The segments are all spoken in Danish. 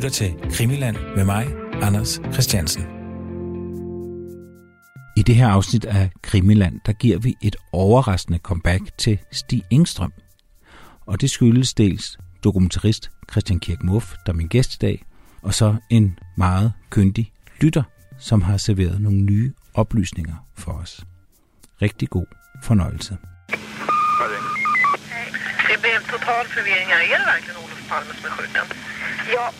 lytter til Krimiland med mig, Anders Christiansen. I det her afsnit af Krimiland, der giver vi et overraskende comeback til Stig Engstrøm. Og det skyldes dels dokumentarist Christian Kirk Muff, der er min gæst i dag, og så en meget kyndig lytter, som har serveret nogle nye oplysninger for os. Rigtig god fornøjelse. Det blev en total förvirring här. Är det verkligen Olof Palme som är skjuten? Ja.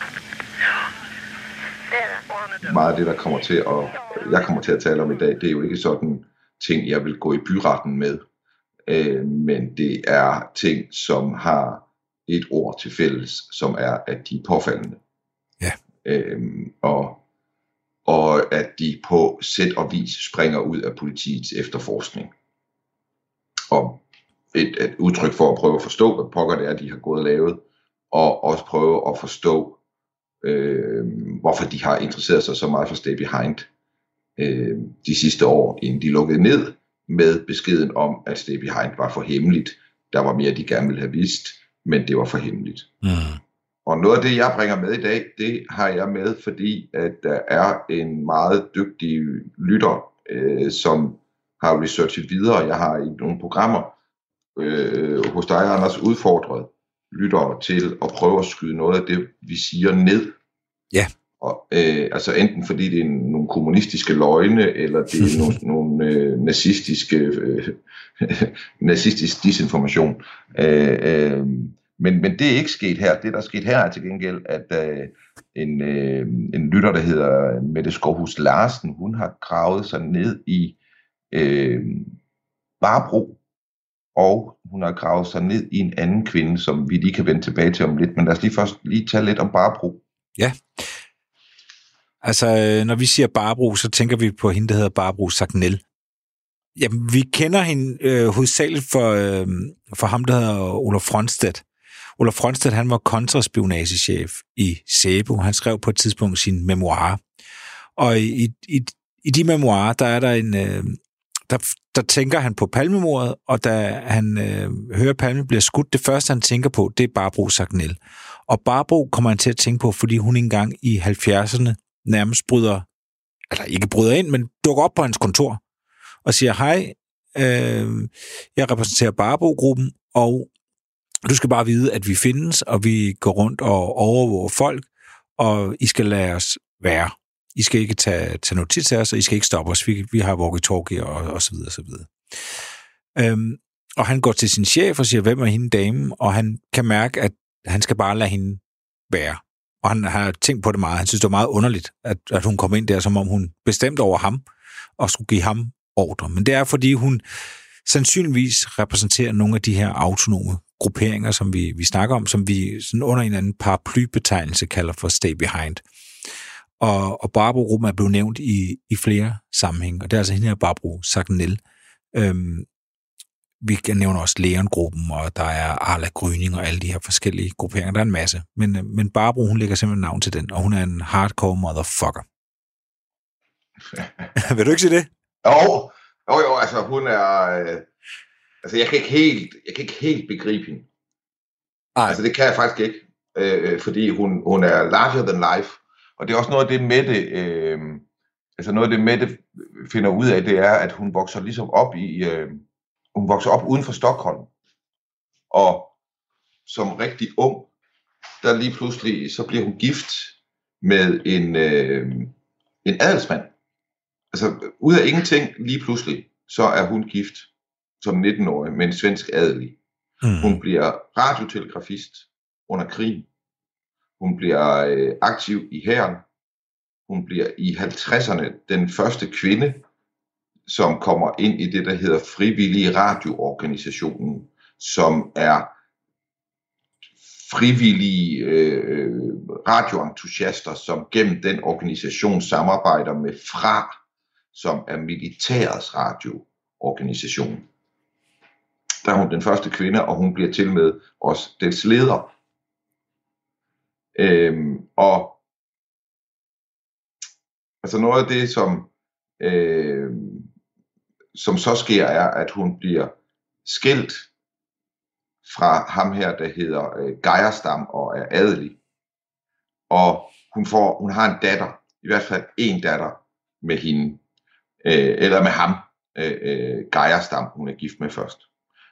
Meget af det, der kommer til at, jeg kommer til at tale om i dag, det er jo ikke sådan ting, jeg vil gå i byretten med. Øh, men det er ting, som har et ord til fælles, som er, at de er påfaldende. Ja. Øh, og, og at de på sæt og vis springer ud af politiets efterforskning. Og et, et udtryk for at prøve at forstå, hvad pokker det er, de har gået og lavet, og også prøve at forstå, øh, hvorfor de har interesseret sig så meget for Stay Behind øh, de sidste år, inden de lukkede ned med beskeden om, at Stay Behind var for hemmeligt. Der var mere, de gerne ville have vist, men det var for hemmeligt. Mm. Og noget af det, jeg bringer med i dag, det har jeg med, fordi at der er en meget dygtig lytter, øh, som har researchet videre. Jeg har i nogle programmer øh, hos dig, Anders, udfordret lyttere til at prøve at skyde noget af det, vi siger ned. Ja. Og, øh, altså enten fordi det er nogle kommunistiske løgne, eller det er nogle, nogle øh, nazistiske, øh, nazistisk disinformation. Øh, øh, men, men det er ikke sket her. Det, der er sket her, er til gengæld, at øh, en, øh, en lytter, der hedder Mette Skovhus Larsen, hun har gravet sig ned i øh, Barbro, og hun har gravet sig ned i en anden kvinde, som vi lige kan vende tilbage til om lidt. Men lad os lige først lige tale lidt om Barbro. Ja. Altså, øh, når vi siger Barbro, så tænker vi på hende, der hedder Barbro Sagnel. Jamen, vi kender hende øh, hovedsageligt for, øh, for ham, der hedder Olof Fronstedt. Olof Fronstedt, han var kontraspionagechef i SEBO. Han skrev på et tidspunkt sin memoir. Og i, i, i de memoirer, der er der en... Øh, der, der tænker han på palmemordet, og da han øh, hører, Palme bliver skudt, det første, han tænker på, det er Barbro Sagnel. Og Barbro kommer han til at tænke på, fordi hun engang i 70'erne nærmest bryder, eller ikke bryder ind, men dukker op på hans kontor og siger, hej, øh, jeg repræsenterer Barbro-gruppen, og du skal bare vide, at vi findes, og vi går rundt og overvåger folk, og I skal lade os være. I skal ikke tage, tage notits af os, og I skal ikke stoppe os. Vi, vi har walkie-talkie og, og så videre, og så videre. Øhm, og han går til sin chef og siger, hvem er hende dame? Og han kan mærke, at han skal bare lade hende være. Og han har tænkt på det meget. Han synes, det var meget underligt, at, at hun kom ind der, som om hun bestemte over ham, og skulle give ham ordre. Men det er, fordi hun sandsynligvis repræsenterer nogle af de her autonome grupperinger, som vi, vi snakker om, som vi sådan under en eller anden paraplybetegnelse kalder for Stay Behind. Og, og Barbro-gruppen er blevet nævnt i, i flere sammenhænge, og det er altså hende her Barbro Sagnel. Øhm, vi kan nævne også Leon-gruppen, og der er Arla Gryning og alle de her forskellige grupperinger. Der er en masse. Men, øh, men Barbro, hun lægger simpelthen navn til den, og hun er en hardcore motherfucker. Vil du ikke sige det? Jo, jo, jo altså hun er... Øh, altså jeg kan ikke helt, jeg kan ikke helt begribe hende. Nej. Altså det kan jeg faktisk ikke, øh, fordi hun, hun er larger than life. Og det er også noget af det med det, øh, altså noget af det med det finder ud af, det er, at hun vokser ligesom op i, øh, hun vokser op uden for Stockholm. Og som rigtig ung, der lige pludselig, så bliver hun gift med en, øh, en adelsmand. Altså ud af ingenting lige pludselig, så er hun gift som 19-årig med en svensk adelig. Mm. Hun bliver radiotelegrafist under krigen. Hun bliver øh, aktiv i hæren. Hun bliver i 50'erne den første kvinde, som kommer ind i det, der hedder Frivillige Radioorganisationen, som er frivillige øh, radioentusiaster, som gennem den organisation samarbejder med FRA, som er militærets radioorganisation. Der er hun den første kvinde, og hun bliver til med også dets leder. Øhm, og altså noget af det, som, øh, som så sker, er, at hun bliver skilt fra ham her, der hedder øh, Geierstam og er adelig. og hun, får, hun har en datter, i hvert fald en datter med hende, øh, eller med ham, øh, øh, Geierstam, hun er gift med først.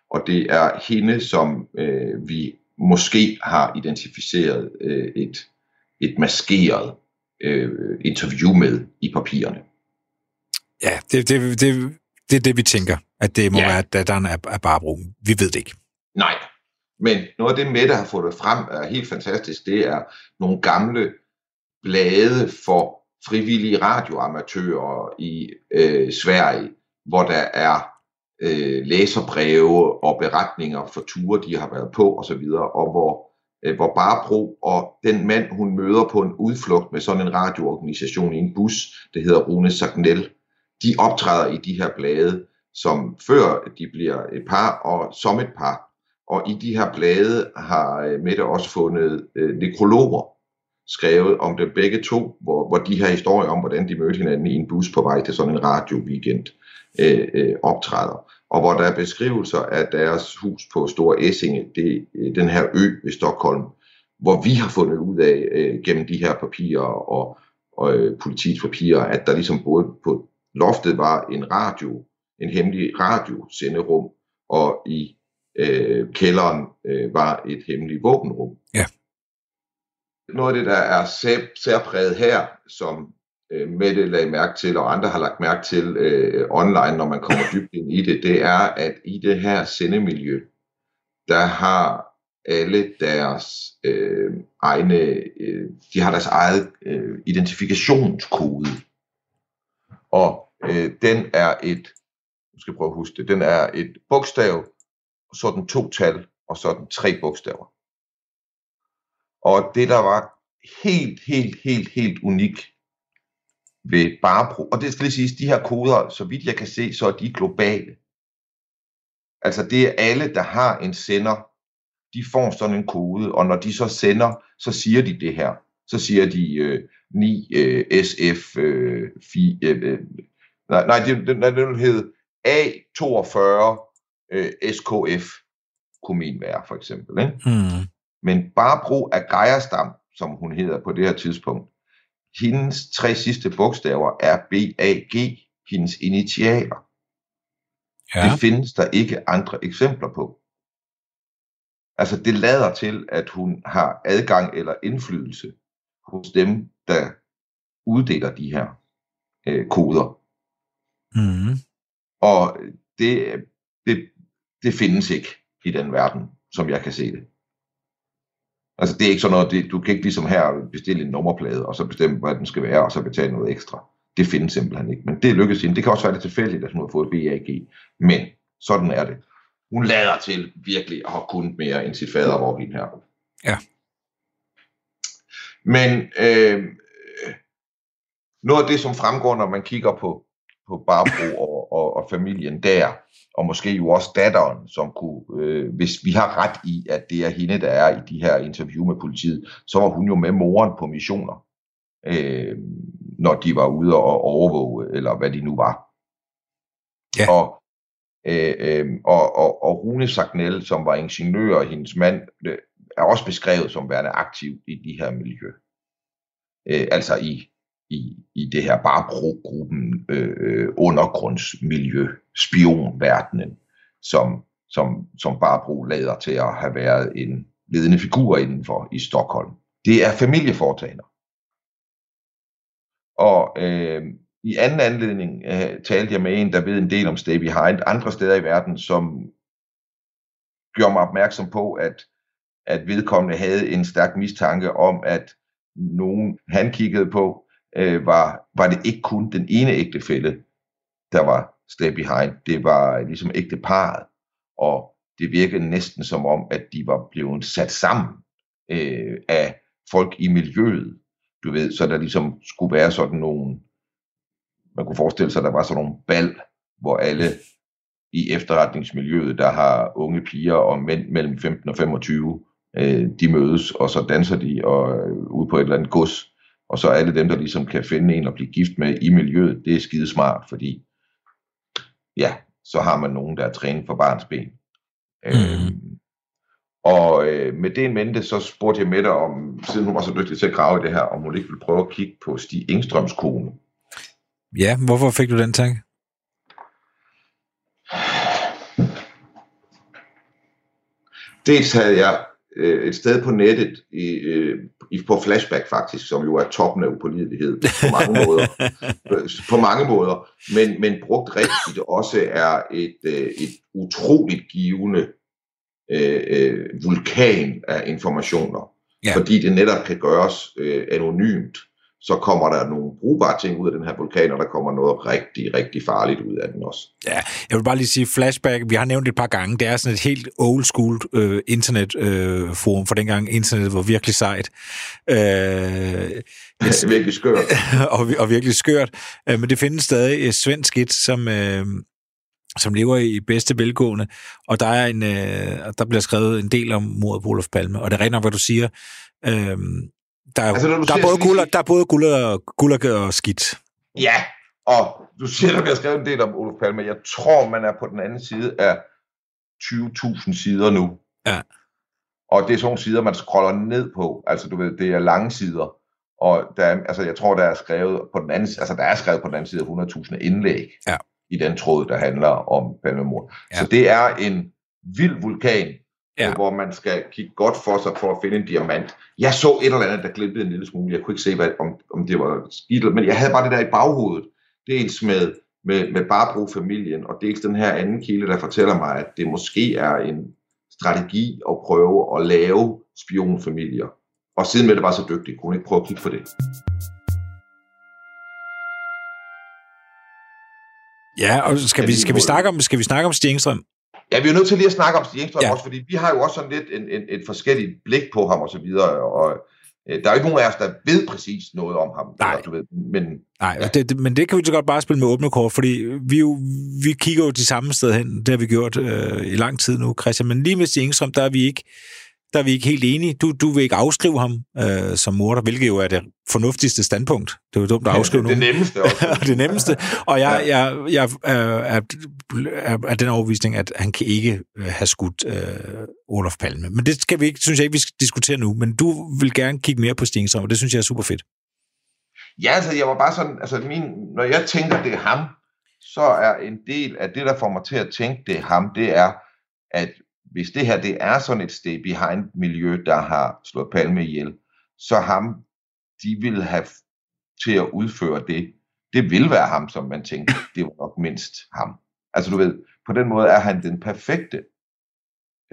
Og det er hende, som øh, vi måske har identificeret øh, et, et maskeret øh, interview med i papirerne. Ja, det, det, det, det er det, vi tænker, at det må ja. være datteren af, af Barbro. Vi ved det ikke. Nej, men noget af det, Mette har fået frem, er helt fantastisk. Det er nogle gamle blade for frivillige radioamatører i øh, Sverige, hvor der er øh, læserbreve og beretninger for ture, de har været på osv., og hvor, øh, hvor Barbro og den mand, hun møder på en udflugt med sådan en radioorganisation i en bus, det hedder Rune Sagnel, de optræder i de her blade, som før de bliver et par og som et par. Og i de her blade har øh, Mette også fundet øh, nekrologer skrevet om dem begge to, hvor, hvor de her historier om, hvordan de mødte hinanden i en bus på vej til sådan en radio-weekend øh, øh, optræder. Og hvor der er beskrivelser af deres hus på Store Essinge, det, øh, den her ø ved Stockholm, hvor vi har fundet ud af øh, gennem de her papirer og, og øh, politiets papirer, at der ligesom både på loftet var en radio, en hemmelig radiosenderum, og i øh, kælderen øh, var et hemmeligt våbenrum. Ja. Noget af det, der er særpræget her, som øh, Mette lagde mærke til, og andre har lagt mærke til øh, online, når man kommer dybt ind i det, det er, at i det her sendemiljø, der har alle deres øh, egne, øh, de har deres eget øh, identifikationskode. Og øh, den er et, nu skal jeg prøve at huske det, den er et bogstav, så den to tal, og så den tre bogstaver. Og det, der var helt, helt, helt, helt unik ved Barbro, og det skal lige siges, de her koder, så vidt jeg kan se, så er de globale. Altså det er alle, der har en sender, de får sådan en kode, og når de så sender, så siger de det her. Så siger de øh, 9 øh, SF øh, 4, øh, nej, nej, det, det, det hed A42 øh, SKF, kunne min være for eksempel. Ikke? Mm. Men bare brug af Geierstam, som hun hedder på det her tidspunkt, hendes tre sidste bogstaver er BAG, hendes initialer. Ja. Det findes der ikke andre eksempler på. Altså det lader til, at hun har adgang eller indflydelse hos dem, der uddeler de her øh, koder. Mm. Og det, det, det findes ikke i den verden, som jeg kan se det. Altså det er ikke sådan noget, det, du kan ikke ligesom her bestille en nummerplade, og så bestemme, hvad den skal være, og så betale noget ekstra. Det findes simpelthen ikke. Men det lykkes hende. Det kan også være det tilfældigt, at hun har fået et BAG. Men sådan er det. Hun lader til virkelig at have kunnet mere end sit fader over hende her. Ja. Men øh, noget af det, som fremgår, når man kigger på, på Barbro og, og, og familien der, og måske jo også datteren, som kunne, øh, hvis vi har ret i, at det er hende, der er i de her interview med politiet, så var hun jo med moren på missioner, øh, når de var ude og overvåge, eller hvad de nu var. Ja. Og, øh, øh, og, og, og Rune Sagnel, som var ingeniør, og hendes mand, øh, er også beskrevet som værende aktiv i de her miljø. Øh, altså i i, i det her Barbro-gruppen øh, øh undergrundsmiljø, spionverdenen, som, som, som Barbro lader til at have været en ledende figur indenfor i Stockholm. Det er familieforetagender. Og øh, i anden anledning øh, talte jeg med en, der ved en del om Stay Behind, andre steder i verden, som gjorde mig opmærksom på, at, at vedkommende havde en stærk mistanke om, at nogen han kiggede på, øh, var, var det ikke kun den ene ægtefælle, der var stay behind. Det var ligesom ægteparet, og det virkede næsten som om, at de var blevet sat sammen øh, af folk i miljøet. Du ved, så der ligesom skulle være sådan nogle, man kunne forestille sig, at der var sådan nogle bal, hvor alle i efterretningsmiljøet, der har unge piger og mænd mellem 15 og 25, øh, de mødes, og så danser de og, øh, ude på et eller andet gods og så alle dem, der ligesom kan finde en og blive gift med i miljøet, det er skidesmart, fordi ja, så har man nogen, der er trænet for barns ben. Mm. Øhm, Og øh, med det en mente, så spurgte jeg Mette om, siden hun var så dygtig til at grave i det her, om hun ikke ville prøve at kigge på Stig Engstrøms kone. Ja, hvorfor fik du den tanke? Dels havde jeg øh, et sted på nettet, i, øh, i, på Flashback faktisk, som jo er toppen af upålidelighed på mange måder, på mange måder, men, men brugt rigtigt også er et, øh, et utroligt givende øh, øh, vulkan af informationer, ja. fordi det netop kan gøres øh, anonymt så kommer der nogle brugbare ting ud af den her vulkan, og der kommer noget rigtig, rigtig farligt ud af den også. Ja, jeg vil bare lige sige, flashback, vi har nævnt det et par gange, det er sådan et helt old school øh, internetforum, øh, forum, for dengang internet var virkelig sejt. Øh, det er virkelig skørt. og, og virkelig skørt, øh, men det findes stadig et svensk et, som... Øh, som lever i bedste velgående, og der er en, øh, der bliver skrevet en del om mordet på Olof Palme, og det er rent nok, hvad du siger, øh, der er, altså, der, er både guld, der er både guld og, guld og skidt. Ja, og du siger, der bliver skrevet en del om Olof Palme. Jeg tror, man er på den anden side af 20.000 sider nu. Ja. Og det er sådan nogle sider, man scroller ned på. Altså, du ved, det er lange sider. Og der er, altså, jeg tror, der er skrevet på den anden, altså, der er skrevet på den anden side 100.000 indlæg ja. i den tråd, der handler om Palmemord. Ja. Så det er en vild vulkan, ja. hvor man skal kigge godt for sig for at finde en diamant. Jeg så et eller andet, der glippede en lille smule. Jeg kunne ikke se, hvad, om, om det var skidt, men jeg havde bare det der i baghovedet. Dels med, med, med Barbro-familien, og dels den her anden kilde, der fortæller mig, at det måske er en strategi at prøve at lave spionfamilier. Og siden med det var så dygtig, kunne ikke prøve at kigge på det. Ja, og skal vi, skal vi, snakke, om, skal vi snakke om Stjengstrøm? Ja, vi er nødt til lige at snakke om Stig Engstrøm ja. også, fordi vi har jo også sådan lidt en, en, et forskelligt blik på ham og så videre, og øh, der er jo ikke nogen af os, der ved præcis noget om ham. Nej, eller, du ved, men, Nej ja. det, det, men det kan vi så godt bare spille med åbne kort, fordi vi, jo, vi kigger jo de samme steder hen, det har vi gjort øh, i lang tid nu, Christian, men lige med Stig Engstrøm, der er vi ikke der er vi ikke helt enige. Du, du vil ikke afskrive ham øh, som morder, hvilket jo er det fornuftigste standpunkt. Det er jo dumt at afskrive nogen. det nemmeste også. det nemmeste. Og jeg, ja. jeg, jeg er, er, er, er den overvisning, at han kan ikke øh, have skudt øh, Olof Palme. Men det skal vi ikke, synes jeg ikke, vi skal diskutere nu. Men du vil gerne kigge mere på Stengstrøm, og det synes jeg er super fedt. Ja, altså jeg var bare sådan, altså min, når jeg tænker, det er ham, så er en del af det, der får mig til at tænke, det er ham, det er, at hvis det her det er sådan et stay behind miljø, der har slået Palme ihjel, så ham, de vil have til at udføre det. Det vil være ham, som man tænker, det var nok mindst ham. Altså du ved, på den måde er han den perfekte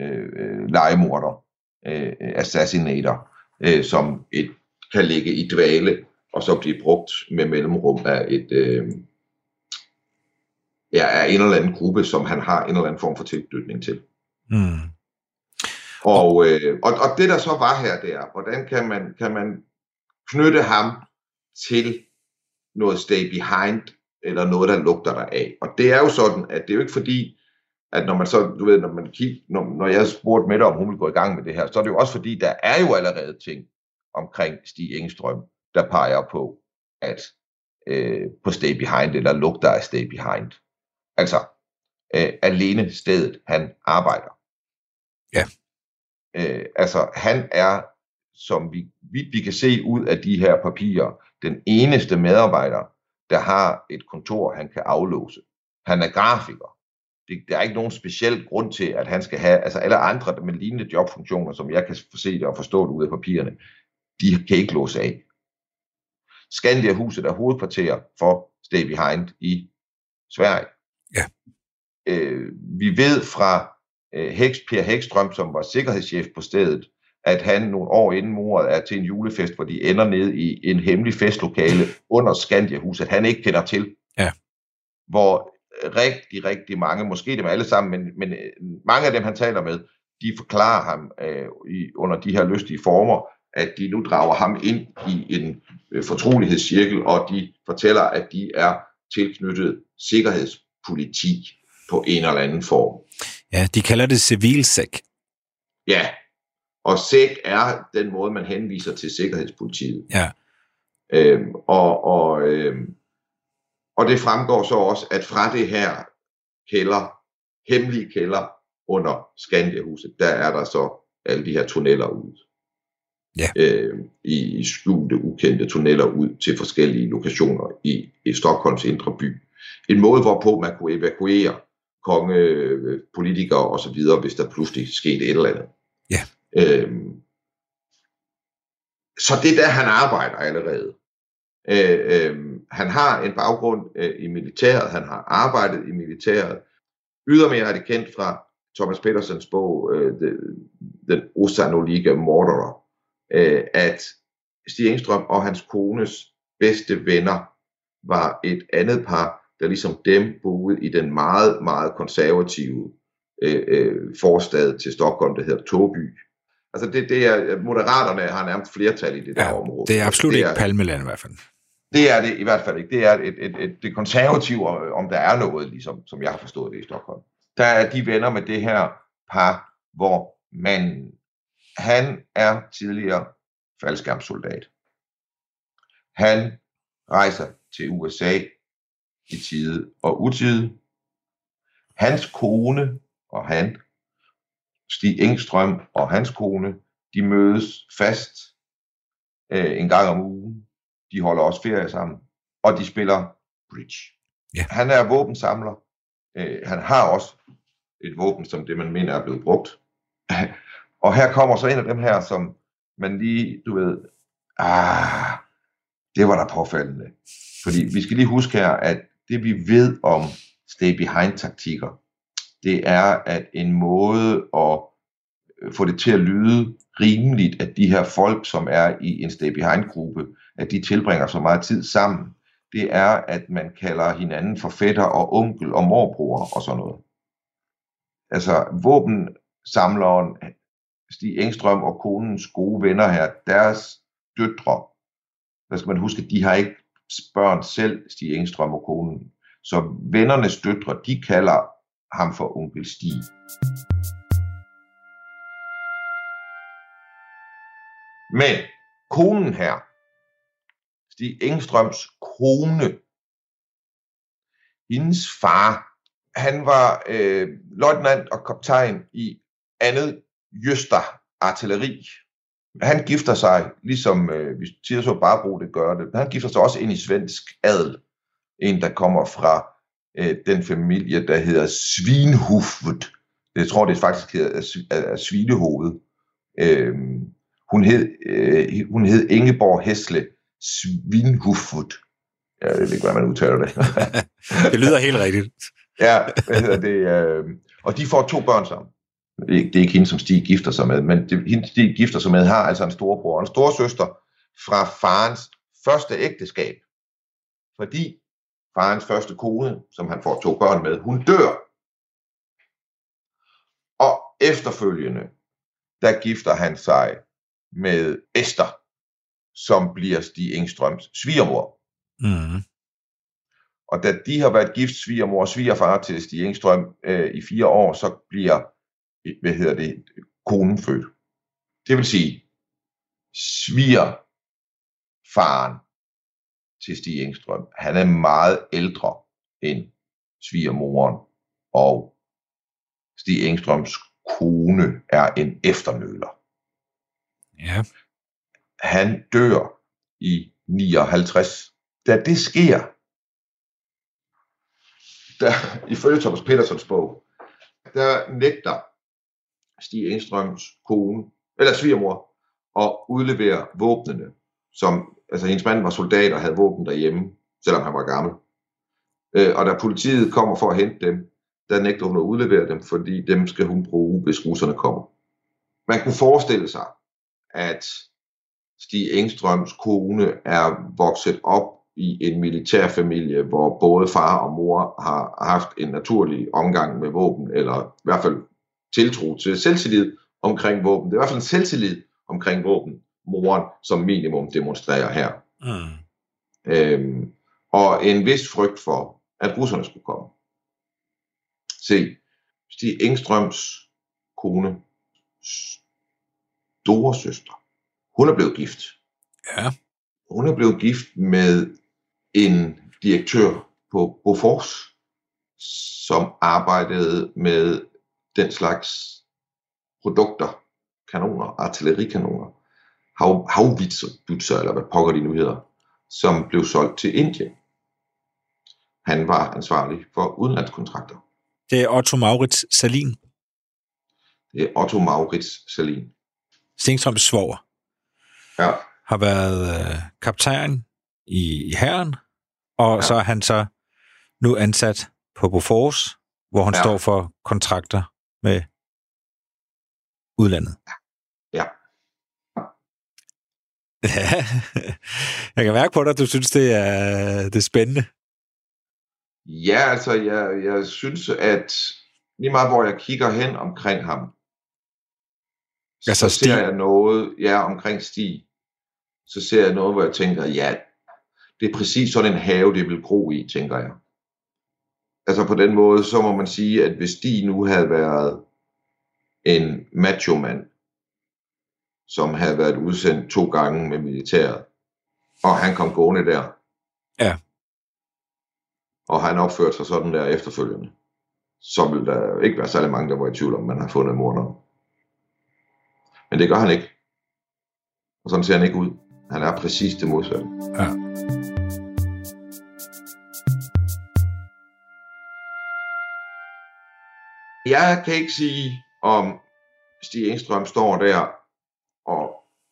øh, øh legemorder, øh, assassinator, øh, som et, kan ligge i dvale, og så blive brugt med mellemrum af et, øh, ja, af en eller anden gruppe, som han har en eller anden form for tilknytning til. Mm. Og, øh, og, og det der så var her, det er, hvordan kan man, kan man knytte ham til noget stay behind, eller noget, der lugter der af. Og det er jo sådan, at det er jo ikke fordi, at når man så, du ved, når man kigger, når, når jeg spurgte med om hun ville gå i gang med det her, så er det jo også fordi, der er jo allerede ting omkring Stig Engstrøm, der peger på, at øh, på stay behind, eller lugter af stay behind. Altså, øh, alene stedet, han arbejder. Ja. Øh, altså, han er, som vi, vi, vi kan se ud af de her papirer, den eneste medarbejder, der har et kontor, han kan aflåse. Han er grafiker. Det, der er ikke nogen speciel grund til, at han skal have, altså alle andre med lignende jobfunktioner, som jeg kan se det og forstå det ud af papirerne, de kan ikke låse af. Scandia huset er hovedkvarter for Stay Behind i Sverige. Ja. Øh, vi ved fra Heks, Per Hækstrøm, som var sikkerhedschef på stedet, at han nogle år inden mordet er til en julefest, hvor de ender ned i en hemmelig festlokale under Skandiahuset, han ikke kender til. Ja. Hvor rigtig, rigtig mange, måske dem alle sammen, men, men øh, mange af dem, han taler med, de forklarer ham øh, i, under de her lystige former, at de nu drager ham ind i en øh, fortrolighedscirkel, og de fortæller, at de er tilknyttet sikkerhedspoliti på en eller anden form. Ja, de kalder det civilsek. Ja, og SEC er den måde, man henviser til Sikkerhedspolitiet. Ja. Øhm, og, og, øhm, og det fremgår så også, at fra det her kælder, hemmelige kælder under Skandiahuset, der er der så alle de her tunneller ud. Ja. Øh, I i skjulte, ukendte tunneller ud til forskellige lokationer i, i Stockholms indre by. En måde, hvorpå man kunne evakuere konge, politikere osv., hvis der pludselig skete et eller andet. Ja. Øhm, så det er der, han arbejder allerede. Øh, øh, han har en baggrund øh, i militæret, han har arbejdet i militæret. Ydermere er det kendt fra Thomas Petersens bog, øh, Den osanolige morderer, øh, at Stig Engstrøm og hans kones bedste venner var et andet par, der ligesom dem boede i den meget, meget konservative øh, øh, forstad til Stockholm, der hedder Toby. Altså det, det er, moderaterne har nærmest flertal i det der Ja, område. det er absolut det ikke er, Palmeland i hvert fald. det er det i hvert fald ikke. Det er et, et, et, det konservative, om der er noget, ligesom, som jeg har forstået det i Stockholm. Der er de venner med det her par, hvor man, han er tidligere faldskærmssoldat. Han rejser til USA i tide og utide. Hans kone og han, Stig Engstrøm og hans kone, de mødes fast øh, en gang om ugen. De holder også ferie sammen, og de spiller bridge. Ja. Han er våbensamler. Øh, han har også et våben, som det man mener er blevet brugt. og her kommer så en af dem her, som man lige, du ved, ah, det var da påfaldende. Fordi vi skal lige huske her, at det vi ved om stay behind taktikker, det er at en måde at øh, få det til at lyde rimeligt, at de her folk, som er i en stay behind gruppe, at de tilbringer så meget tid sammen, det er, at man kalder hinanden for fætter og onkel og morbror og sådan noget. Altså våbensamleren Stig Engstrøm og konens gode venner her, deres døtre, der skal man huske, at de har ikke børn selv, Stig Engstrøm og konen. Så vennernes døtre, de kalder ham for onkel Stig. Men konen her, Stig Engstrøms kone, hendes far, han var øh, løjtnant og kaptajn i andet Jøster artilleri. Han gifter sig, ligesom øh, vi tider så Barbro det gør det, men han gifter sig også ind i svensk adel. En, der kommer fra øh, den familie, der hedder Svinhufvud. Jeg tror, det faktisk hedder af Svinehoved. Øh, hun, hed, øh, hun hed Ingeborg Hesle Svinhufvud. Jeg ved ikke, hvordan man udtaler det. Det lyder helt rigtigt. ja, det? Øh, og de får to børn sammen. Det er ikke hende, som Stig gifter sig med, men det, hende, Stig gifter sig med, har altså en storebror og en storsøster fra farens første ægteskab. Fordi farens første kone, som han får to børn med, hun dør. Og efterfølgende, der gifter han sig med Esther, som bliver Stig Engstrøms svigermor. Mm. Og da de har været gift svigermor og svigerfar til Stig Engstrøm øh, i fire år, så bliver hvad hedder det, konen født. Det vil sige, svigerfaren til Stig Engstrøm, han er meget ældre end svigermoren, og Stig Engstrøms kone er en efternøler. Ja. Han dør i 59. Da det sker, der, ifølge Thomas Petersons bog, der nægter Stig Engstrøms kone, eller svigermor, og udlevere våbnene, som, altså hendes mand var soldat og havde våben derhjemme, selvom han var gammel. Øh, og da politiet kommer for at hente dem, der nægter hun at udlevere dem, fordi dem skal hun bruge, hvis russerne kommer. Man kunne forestille sig, at Stig Engstrøms kone er vokset op i en militærfamilie, hvor både far og mor har haft en naturlig omgang med våben, eller i hvert fald tiltro til selvtillid omkring våben. Det er i hvert fald en selvtillid omkring våben, moren som minimum demonstrerer her. Mm. Øhm, og en vis frygt for, at russerne skulle komme. Se, Stig Engstrøms kone, store søster, hun er blevet gift. Ja. Hun er blevet gift med en direktør på Bofors, som arbejdede med den slags produkter, kanoner, artillerikanoner, hav, havvitser, eller hvad pokker de nu hedder, som blev solgt til Indien. Han var ansvarlig for udenlandskontrakter. Det er Otto Maurits Salin. Det er Otto Maurits Salin. Stenstrøms svoger. Ja. Har været øh, kaptajn i, i herren, og ja. så er han så nu ansat på Bofors, hvor han ja. står for kontrakter med udlandet. Ja. Ja, jeg kan mærke på dig, at du synes, det er, det er spændende. Ja, altså, jeg, jeg synes, at lige meget hvor jeg kigger hen omkring ham, altså så ser jeg noget, ja, omkring Stig, så ser jeg noget, hvor jeg tænker, ja, det er præcis sådan en have, det vil gro i, tænker jeg. Altså på den måde, så må man sige, at hvis Stig nu havde været en macho-mand, som havde været udsendt to gange med militæret, og han kom gående der. Ja. Og han opførte sig sådan der efterfølgende. Så ville der ikke være særlig mange, der var i tvivl om, man har fundet morderen. Men det gør han ikke. Og sådan ser han ikke ud. Han er præcis det modsatte. Ja. Jeg kan ikke sige, om Stig Engstrøm står der og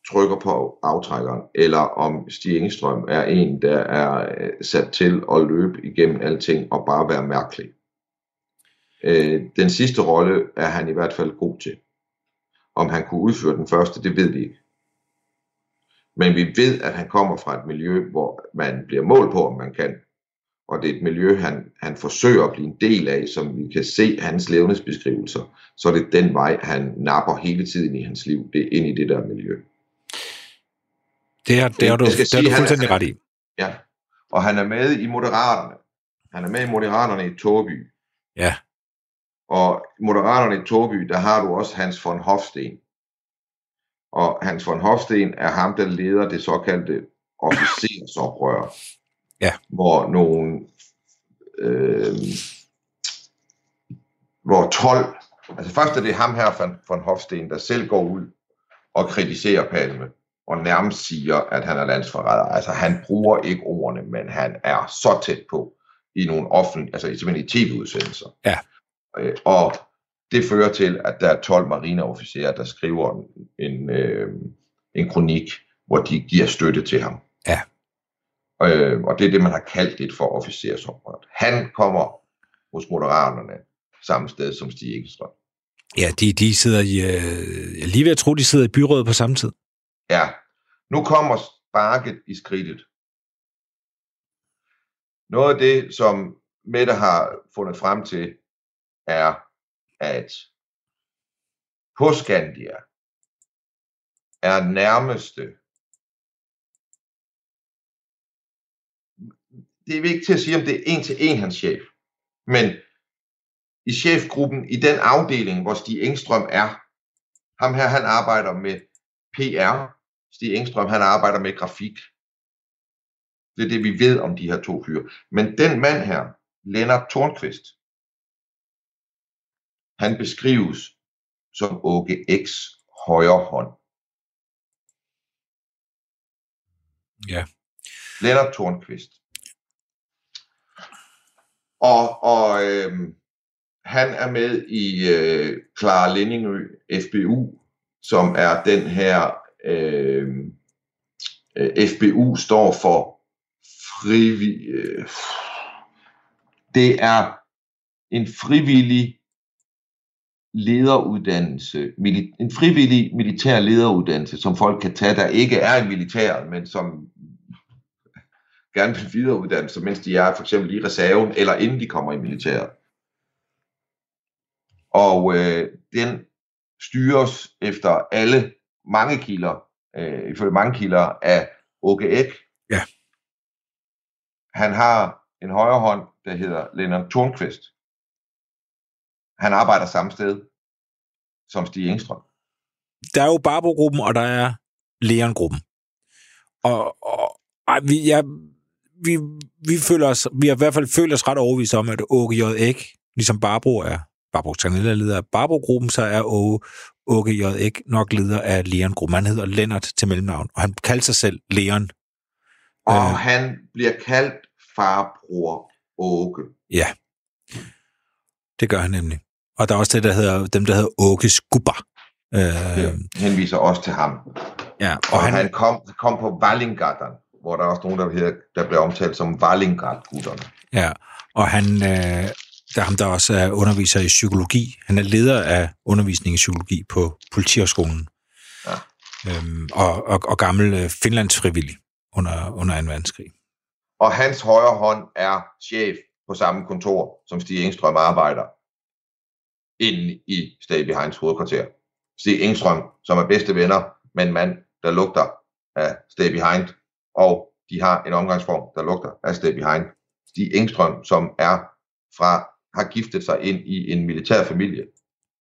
trykker på aftrækkeren, eller om Stig Engstrøm er en, der er øh, sat til at løbe igennem alting og bare være mærkelig. Øh, den sidste rolle er han i hvert fald god til. Om han kunne udføre den første, det ved vi ikke. Men vi ved, at han kommer fra et miljø, hvor man bliver målt på, om man kan. Og det er et miljø, han, han forsøger at blive en del af, som vi kan se hans levnedsbeskrivelser. Så er det den vej, han napper hele tiden i hans liv, det er ind i det der miljø. Det er, det er du, det er du fuldstændig ret i. Ja, og han er med i Moderaterne. Han er med i Moderaterne i Torby. Ja. Og Moderaterne i Torby, der har du også Hans von Hofsten. Og Hans von Hofsten er ham, der leder det såkaldte officersoprør. Ja. Hvor nogle øh, hvor 12, altså først er det ham her von, von Hofsten, der selv går ud og kritiserer Palme og nærmest siger, at han er landsforræder. Altså han bruger ikke ordene, men han er så tæt på i nogle offentlige, altså simpelthen i tv-udsendelser. Ja. Øh, og det fører til, at der er 12 marineofficerer, der skriver en, øh, en kronik, hvor de giver støtte til ham. Øh, og det er det, man har kaldt et for officersoprøret. Han kommer hos Moderaterne samme sted som Stig Egelstrøm. Ja, de, de sidder i, øh, jeg lige ved at tro, de sidder i byrådet på samme tid. Ja, nu kommer sparket i skridtet. Noget af det, som Mette har fundet frem til, er, at på Skandia er nærmeste det er vigtigt at sige, om det er en til en hans chef. Men i chefgruppen, i den afdeling, hvor Stig Engstrøm er, ham her, han arbejder med PR. Stig Engstrøm, han arbejder med grafik. Det er det, vi ved om de her to fyre. Men den mand her, Lennart Tornqvist, han beskrives som Åke X højre hånd. Ja. Lennart Tornqvist. Og, og øh, han er med i øh, Clara Lindingø, FBU, som er den her, øhm, øh, FBU står for frivillig, øh, det er en frivillig lederuddannelse, en frivillig militær lederuddannelse, som folk kan tage, der ikke er i militæret, men som gerne vil videreuddanne sig, mens de er for eksempel i reserven, eller inden de kommer i militæret. Og øh, den styres efter alle mange kilder, øh, ifølge mange kilder, af Åke Ek. Ja. Han har en højre hånd, der hedder Lennart Thornqvist. Han arbejder samme sted som Stig Engstrøm. Der er jo Barbo-gruppen, og der er Leon-gruppen. Og, og ej, vi, jeg, vi, vi, føler os, vi har i hvert fald følt os ret overvist om, at Åke J. Ek, ligesom Barbro er, Barbro Tanella er leder af Barbro-gruppen, så er Åge, Åke J. Ek nok leder af Leon-gruppen. Han hedder Lennart til mellemnavn, og han kalder sig selv Leon. Og øh, han bliver kaldt farbror Åke. Ja, det gør han nemlig. Og der er også det, der hedder, dem, der hedder Åke Skubber. Øh, ja, henviser også til ham. Ja, og, og han, han kom, kom på Wallingatteren, hvor der er også nogen, der, hedder, der bliver omtalt som Wallingard-gutterne. Ja, og han, øh, der er ham, der også er underviser i psykologi. Han er leder af undervisning i psykologi på Politihøjskolen. Ja. Øhm, og, og, og gammel øh, Finlands frivillig under, under 2. verdenskrig. Og hans højre hånd er chef på samme kontor, som Stig Engstrøm arbejder inde i Stay Behinds hovedkvarter. Stig Engstrøm, som er bedste venner med en mand, der lugter af Stay Behind, og de har en omgangsform, der lugter af Stay Behind. Stig Engstrøm, som er fra har giftet sig ind i en militær familie,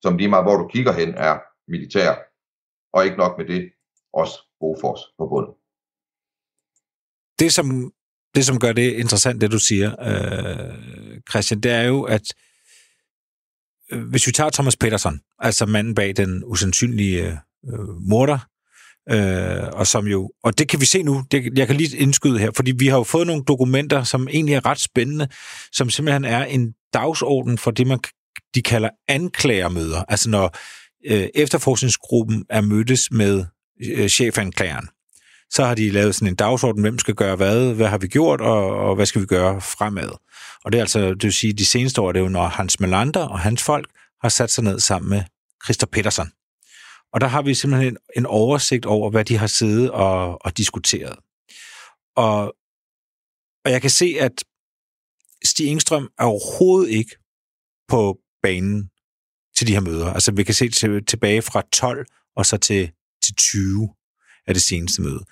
som lige meget hvor du kigger hen er militær, og ikke nok med det, også Bofors på bunden. Det som, det, som gør det interessant, det du siger, øh, Christian, det er jo, at øh, hvis vi tager Thomas Peterson, altså manden bag den usandsynlige øh, morder, Øh, og som jo, og det kan vi se nu, det, jeg kan lige indskyde her, fordi vi har jo fået nogle dokumenter, som egentlig er ret spændende, som simpelthen er en dagsorden for det, man de kalder anklagermøder. Altså når øh, efterforskningsgruppen er mødtes med øh, chefanklageren, så har de lavet sådan en dagsorden, hvem skal gøre hvad, hvad har vi gjort, og, og hvad skal vi gøre fremad. Og det er altså, det vil sige, de seneste år, det er jo, når Hans Melander og hans folk har sat sig ned sammen med Christer Petersen. Og der har vi simpelthen en, en oversigt over, hvad de har siddet og, og diskuteret. Og, og jeg kan se, at Stig Engstrøm er overhovedet ikke på banen til de her møder. Altså vi kan se til, tilbage fra 12 og så til, til 20 af det seneste møde.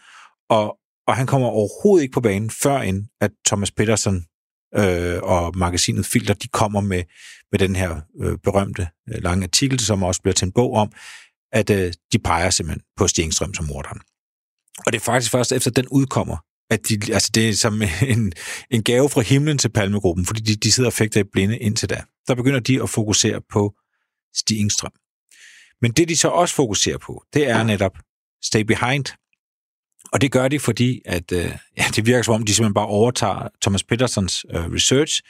Og, og han kommer overhovedet ikke på banen, før end at Thomas Petersen øh, og magasinet Filter, de kommer med, med den her øh, berømte øh, lange artikel, som også bliver til en bog om, at øh, de peger simpelthen på Stjengstrøm som morderen. Og det er faktisk først efter den udkommer, at de, altså det er som en, en gave fra himlen til Palmegruppen, fordi de, de sidder og fægter i blinde indtil da. Der begynder de at fokusere på Stiensstrøm. Men det, de så også fokuserer på, det er netop Stay Behind. Og det gør de, fordi at, øh, ja, det virker som om, de simpelthen bare overtager Thomas Petersons øh, research.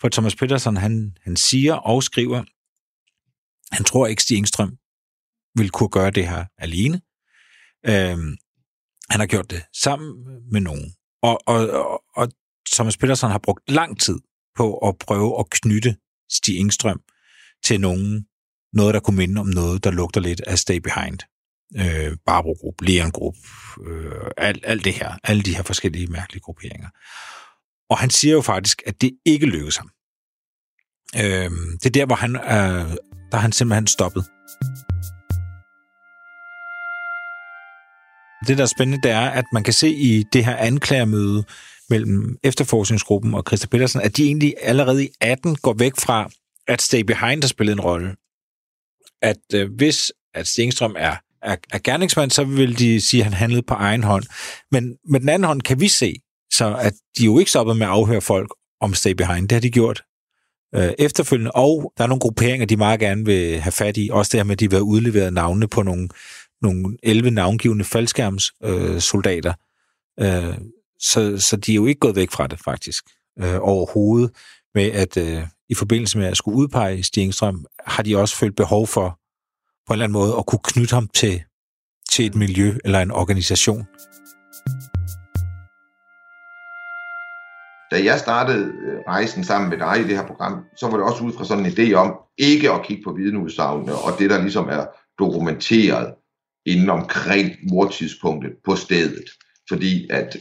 For Thomas Peterson, han, han siger og skriver, han tror ikke, Stig Engstrøm vil kunne gøre det her alene. Øhm, han har gjort det sammen med nogen. Og, og, og, og Thomas Pedersen har brugt lang tid på at prøve at knytte Stig Engstrøm til nogen, noget, der kunne minde om noget, der lugter lidt af Stay Behind. Øh, Barbro Group, Leon Group, øh, alt, alt det her, alle de her forskellige mærkelige grupperinger. Og han siger jo faktisk, at det ikke lykkedes ham. Øh, det er der, hvor han, øh, der han simpelthen stoppet. Det, der er spændende, det er, at man kan se i det her anklagermøde mellem efterforskningsgruppen og Christa Petersen, at de egentlig allerede i 18 går væk fra, at Stay Behind har spillet en rolle. At øh, hvis at Stengstrøm er, er, er gerningsmand, så vil de sige, at han handlede på egen hånd. Men med den anden hånd kan vi se, så at de jo ikke stoppet med at afhøre folk om Stay Behind. Det har de gjort øh, efterfølgende, og der er nogle grupperinger, de meget gerne vil have fat i. Også det her med, at de vil have udleveret navnene på nogle nogle 11 navngivende faldskærmssoldater. Øh, øh, så, så de er jo ikke gået væk fra det, faktisk, øh, overhovedet. Med at øh, i forbindelse med at skulle udpege Stigengstrøm, har de også følt behov for på en eller anden måde at kunne knytte ham til, til et miljø eller en organisation. Da jeg startede øh, rejsen sammen med dig i det her program, så var det også ud fra sådan en idé om ikke at kigge på vidneudsagnene og det, der ligesom er dokumenteret inden omkring mordtidspunktet på stedet, fordi at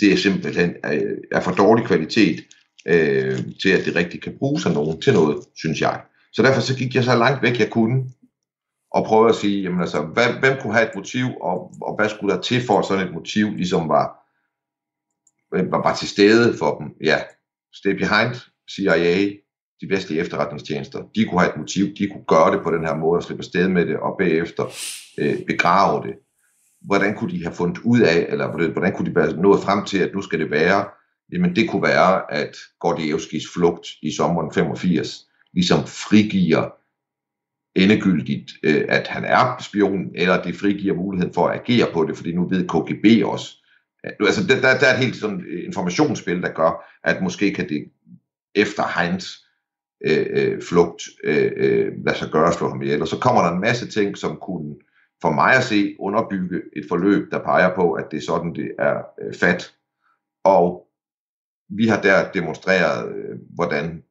det er simpelthen er, er for dårlig kvalitet øh, til, at det rigtigt kan bruges af nogen til noget, synes jeg. Så derfor så gik jeg så langt væk, jeg kunne, og prøvede at sige, jamen altså, hvad, hvem kunne have et motiv, og, og hvad skulle der til for, at sådan et motiv ligesom var, øh, var, var til stede for dem? Ja, stay behind CIA, de vestlige efterretningstjenester, de kunne have et motiv, de kunne gøre det på den her måde og slippe sted med det, og bagefter øh, begrave det. Hvordan kunne de have fundet ud af, eller hvordan kunne de have nået frem til, at nu skal det være? Jamen det kunne være, at Gordievskis flugt i sommeren 85 ligesom frigiver endegyldigt, øh, at han er spion, eller det frigiver muligheden for at agere på det, fordi nu ved KGB også. Altså, der, der er et helt sådan øh, informationsspil, der gør, at måske kan det efter Heinz Øh, øh, flugt øh, øh lade sig gøre at slå ham ihjel. Og så kommer der en masse ting, som kunne for mig at se underbygge et forløb, der peger på, at det er sådan, det er øh, fat. Og vi har der demonstreret, øh, hvordan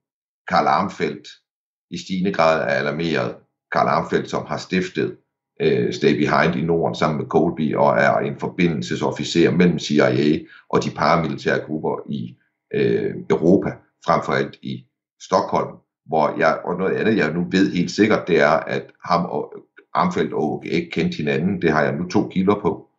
Karl Armfeldt i stigende grad er alarmeret. Karl Armfeldt, som har stiftet øh, Stay Behind i Norden sammen med Colby og er en forbindelsesofficer mellem CIA og de paramilitære grupper i øh, Europa, frem for alt i Stockholm, hvor jeg, og noget andet jeg nu ved helt sikkert, det er, at ham og Amfeldt og OGX kendte hinanden, det har jeg nu to kilder på.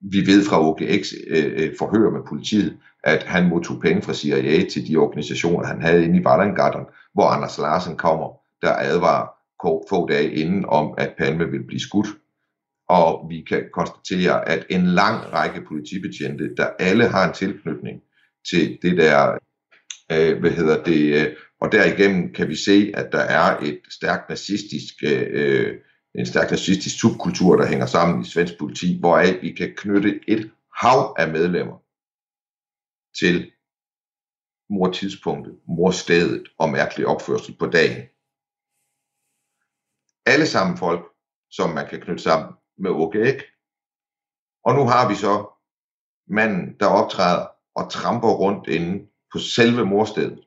Vi ved fra OGX øh, øh, forhør med politiet, at han modtog penge fra CIA til de organisationer, han havde inde i Wallengarten, hvor Anders Larsen kommer, der advarer få dage inden om, at Palme vil blive skudt. Og vi kan konstatere, at en lang række politibetjente, der alle har en tilknytning til det der, øh, hvad hedder det, øh, og derigennem kan vi se, at der er et stærkt nazistisk, øh, øh, en stærk nazistisk subkultur, der hænger sammen i svensk politi, hvoraf vi kan knytte et hav af medlemmer til mortidspunktet, morstedet og mærkelig opførsel på dagen. Alle sammen folk, som man kan knytte sammen med OGX. Og nu har vi så manden, der optræder og tramper rundt inde på selve morstedet.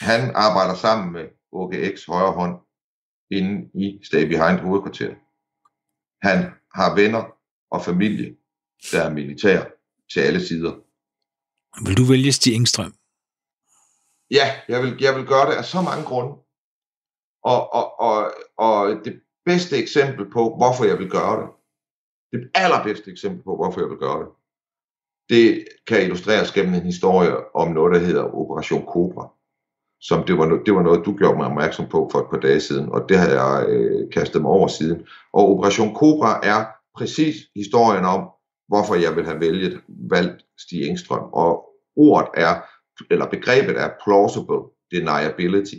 Han arbejder sammen med OGX højre hånd inde i Stay Behind hovedkvarteret. Han har venner og familie, der er militær til alle sider. Vil du vælge Stig Engstrøm? Ja, jeg vil, jeg vil gøre det af så mange grunde. Og, og, og, og det bedste eksempel på, hvorfor jeg vil gøre det, det allerbedste eksempel på, hvorfor jeg vil gøre det, det kan illustreres gennem en historie om noget, der hedder Operation Cobra. Som det var, det var noget, du gjorde mig opmærksom på for et par dage siden, og det har jeg øh, kastet mig over siden. Og Operation Cobra er præcis historien om, hvorfor jeg vil have vælget, valgt Stig Engstrøm. Og ordet er, eller begrebet er plausible deniability.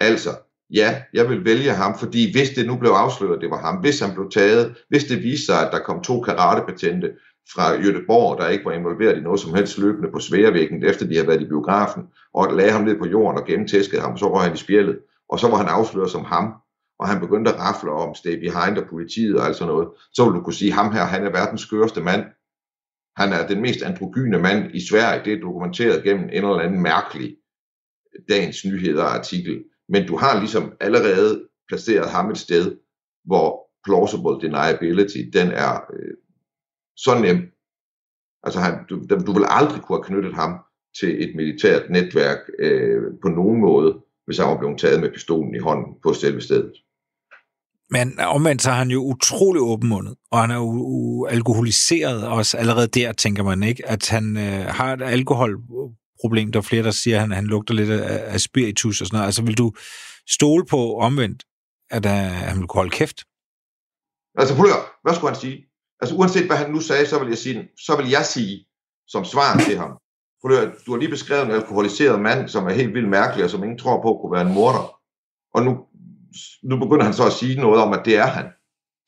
Altså, ja, jeg vil vælge ham, fordi hvis det nu blev afsløret, det var ham, hvis han blev taget, hvis det viste sig, at der kom to karatepatente fra Jødeborg, der ikke var involveret i noget som helst løbende på sværvæggen, efter de havde været i biografen, og lagde ham ned på jorden og gennemtæskede ham, så røg han i spjældet, og så var han afsløret som ham, og han begyndte at rafle om stay behind og politiet og alt sådan noget, så ville du kunne sige, ham her, han er verdens skørste mand. Han er den mest androgyne mand i Sverige, det er dokumenteret gennem en eller anden mærkelig dagens nyheder artikel. Men du har ligesom allerede placeret ham et sted, hvor plausible deniability, den er øh, så nem. Altså han, du, du vil aldrig kunne have knyttet ham til et militært netværk øh, på nogen måde, hvis han var blevet taget med pistolen i hånden på selve stedet. Men omvendt så er han jo utrolig åbenmundet, og han er jo alkoholiseret også allerede der, tænker man ikke, at han øh, har et alkoholproblem. Der er flere, der siger, at han, han lugter lidt af, af spiritus og sådan noget. Altså vil du stole på omvendt, at uh, han vil kunne holde kæft? Altså prøv at hvad skulle han sige? Altså uanset hvad han nu sagde, så vil jeg sige, så vil jeg sige som svar til ham. for du har lige beskrevet en alkoholiseret mand, som er helt vildt mærkelig, og som ingen tror på kunne være en morder. Og nu nu begynder han så at sige noget om, at det er han.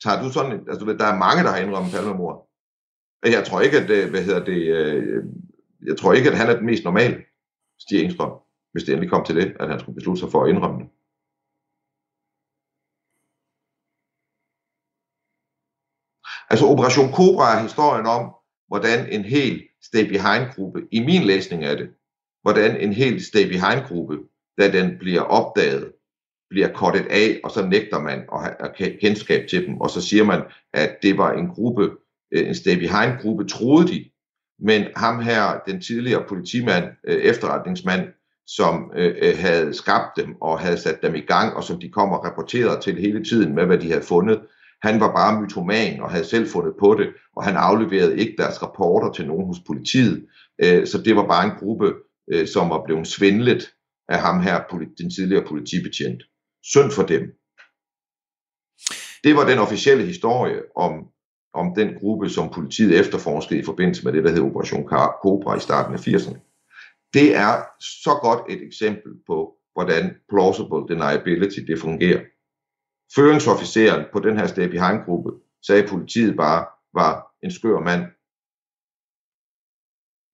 Tager du sådan, altså der er mange, der har indrømmet palmemord. Jeg tror ikke, at, øh, hvad hedder det, øh, jeg tror ikke, at han er den mest normale, Stig Engstrøm, hvis det endelig kom til det, at han skulle beslutte sig for at indrømme det. Altså Operation Cobra er historien om, hvordan en hel Stay Behind-gruppe, i min læsning af det, hvordan en hel Stay Behind-gruppe, da den bliver opdaget, bliver kortet af, og så nægter man at have kendskab til dem, og så siger man, at det var en gruppe, øh, en stay behind gruppe, troede de, men ham her, den tidligere politimand, øh, efterretningsmand, som øh, øh, havde skabt dem og havde sat dem i gang, og som de kom og rapporterede til hele tiden med, hvad de havde fundet, han var bare mytoman og havde selv fundet på det, og han afleverede ikke deres rapporter til nogen hos politiet. Øh, så det var bare en gruppe, øh, som var blevet svindlet af ham her, den tidligere politibetjent. Synd for dem. Det var den officielle historie om, om den gruppe, som politiet efterforskede i forbindelse med det, der hed Operation Cobra i starten af 80'erne. Det er så godt et eksempel på hvordan plausible deniability det fungerer. Føringsofficeren på den her stay behind gruppe sagde, politiet bare var en skør mand.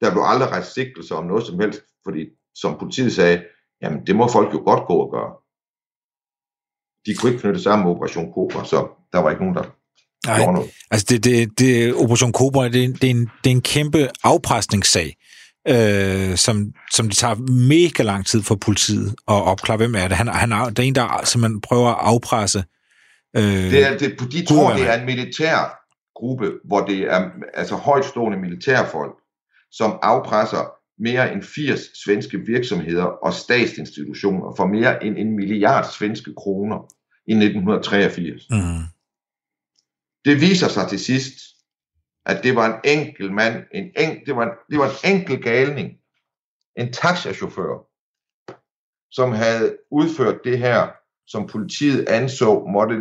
Der blev aldrig rejst sigtelse om noget som helst, fordi som politiet sagde, jamen det må folk jo godt gå og gøre. De kunne ikke knytte sammen med Operation Cobra, så der var ikke nogen, der Nej, altså det, det, det, Operation Cobra, det, det, er en, det er en kæmpe afpresningssag, øh, som, som det tager mega lang tid for politiet at opklare, hvem er det. Han, han er, det er en, der simpelthen prøver at afpresse. Øh, Det er, det, de tror, det er en militær gruppe, hvor det er altså højtstående militærfolk, som afpresser mere end 80 svenske virksomheder og statsinstitutioner for mere end en milliard svenske kroner i 1983. mm, Det viser sig til sidst, at det var en enkel mand, en en, det, var en, det var en enkel galning, en taxachauffør, som havde udført det her, som politiet anså måtte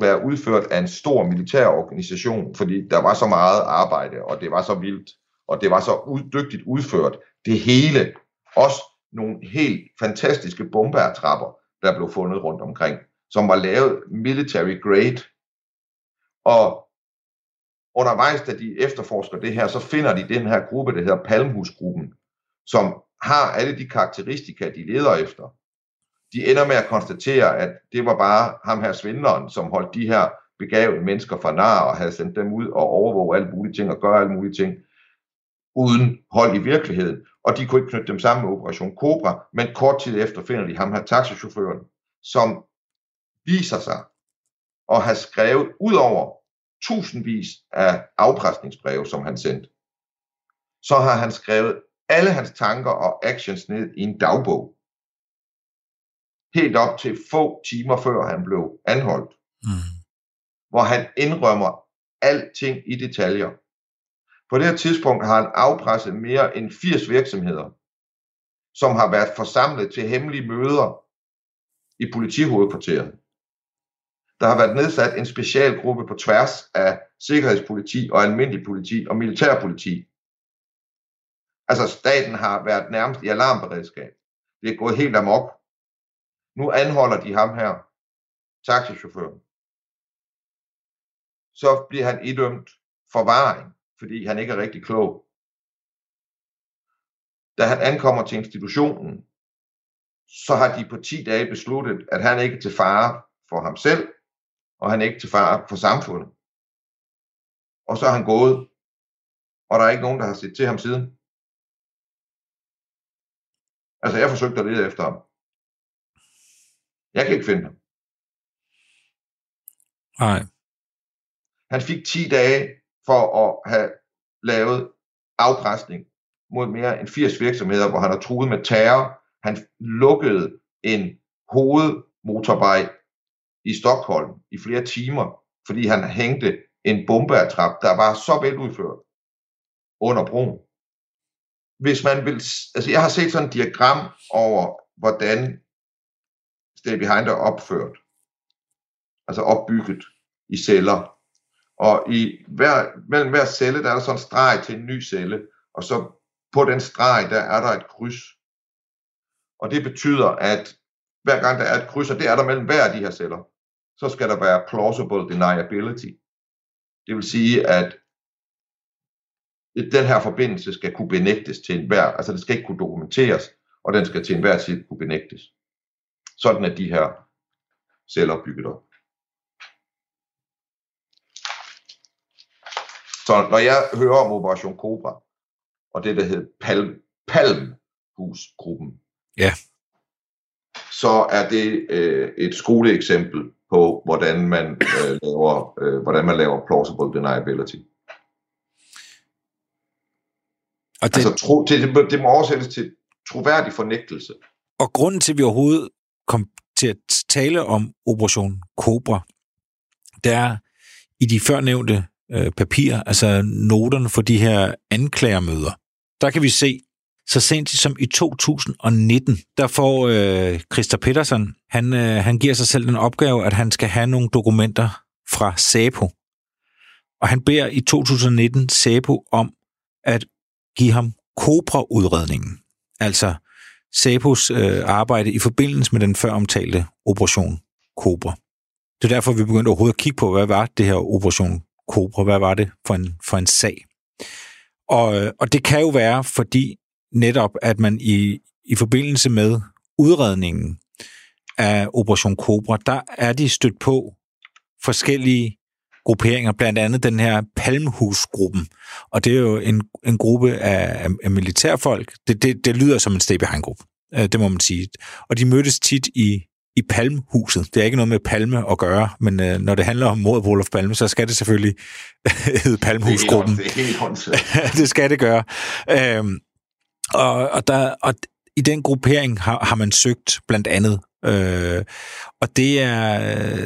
være udført af en stor militær organisation, fordi der var så meget arbejde, og det var så vildt, og det var så uddygtigt udført. Det hele, også nogle helt fantastiske bombeattrapper, der blev fundet rundt omkring, som var lavet military grade, og undervejs, da de efterforsker det her, så finder de den her gruppe, der hedder Palmhusgruppen, som har alle de karakteristika, de leder efter. De ender med at konstatere, at det var bare ham her svindleren, som holdt de her begavede mennesker for nar og havde sendt dem ud og overvåge alle mulige ting og gøre alle mulige ting, uden hold i virkeligheden. Og de kunne ikke knytte dem sammen med Operation Cobra, men kort tid efter finder de ham her taxichaufføren, som viser sig at have skrevet ud over tusindvis af afpresningsbreve, som han sendte, så har han skrevet alle hans tanker og actions ned i en dagbog. Helt op til få timer før han blev anholdt, mm, hvor han indrømmer alting i detaljer. På det her tidspunkt har han afpresset mere end 80 virksomheder, som har været forsamlet til hemmelige møder i politihovedkvarteret. Der har været nedsat en specialgruppe på tværs af sikkerhedspoliti og almindelig politi og militærpoliti. Altså staten har været nærmest i alarmberedskab. Det er gået helt amok. Nu anholder de ham her, taxichaufføren. Så bliver han idømt forvaring, fordi han ikke er rigtig klog. Da han ankommer til institutionen, så har de på 10 dage besluttet, at han ikke er til fare for ham selv, og han er ikke til fare for samfundet. Og så er han gået, og der er ikke nogen, der har set til ham siden. Altså, jeg forsøgte at lede efter ham. Jeg kan ikke finde ham. nej. Han fik 10 dage for at have lavet afpresning mod mere end 80 virksomheder, hvor han har truet med terror. Han lukkede en hovedmotorvej i Stockholm i flere timer, fordi han hængte en bombeattrap, der var så veludført under broen. Hvis man vil, altså jeg har set sådan et diagram over, hvordan Stay Behind er opført, altså opbygget i celler. Og i hver, mellem hver celle, der er der sådan en streg til en ny celle, og så på den streg, der er der et kryds. Og det betyder, at hver gang der er et kryds, og det er der mellem hver af de her celler, så skal der være plausible deniability. Det vil sige, at den her forbindelse skal kunne benægtes til enhver, altså det skal ikke kunne dokumenteres, og den skal til enhver tid kunne benægtes. Sådan er de her celler bygget op. Så når jeg hører om Operation Cobra, og det der hed Palm, Palmhusgruppen, Ja. så er det øh, et skoleeksempel på, hvordan man, øh, laver, øh, hvordan man laver plausible deniability. Og, det, Altså, tro, det, det, det må oversættes til troværdig fornægtelse. og grunden til, at vi overhovedet kom til at tale om Operation Cobra, det er i de førnævnte øh, papirer, altså noterne for de her anklagermøder, der kan vi se, så sent som i 2019, der får øh, Christer Petersen, han, øh, han giver sig selv den opgave, at han skal have nogle dokumenter fra SAPO. Og han beder i 2019 SAPO om at give ham Cobra-udredningen. Altså SAPOs øh, arbejde i forbindelse med den før omtalte Operation Cobra. Det er derfor, vi begyndte overhovedet at kigge på, hvad var det her Operation Cobra? Hvad var det for en, for en sag? Og, øh, og det kan jo være, fordi netop, at man i, i forbindelse med udredningen af Operation Cobra, der er de stødt på forskellige grupperinger, blandt andet den her Palmhusgruppen. Og det er jo en, en gruppe af, af militærfolk. Det, det, det lyder som en stay behind-gruppe, øh, det må man sige. Og de mødtes tit i, i Palmhuset. Det er ikke noget med Palme at gøre, men øh, når det handler om mordet på Olof Palme, så skal det selvfølgelig hedde Palmhusgruppen. Det er helt, det skal det gøre. Øhm, og, og, der, og i den gruppering har, har man søgt blandt andet Øh, og det er,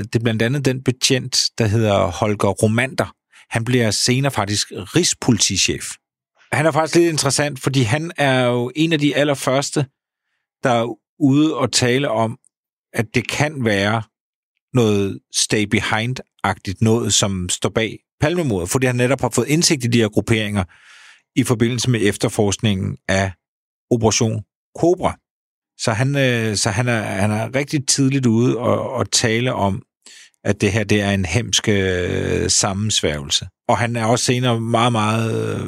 det er blandt andet den betjent, der hedder Holger Romander. Han bliver senere faktisk rigspolitichef. Han er faktisk lidt interessant, fordi han er jo en af de allerførste, der er ude og tale om, at det kan være noget stay behind-agtigt, noget som står bag palmemordet, fordi han netop har fået indsigt i de her grupperinger i forbindelse med efterforskningen af Operation Cobra. Så han, øh, så han, er, han er rigtig tidligt ude og, og tale om, at det her det er en hemsk øh, sammensværgelse. Og han er også senere meget, meget, øh,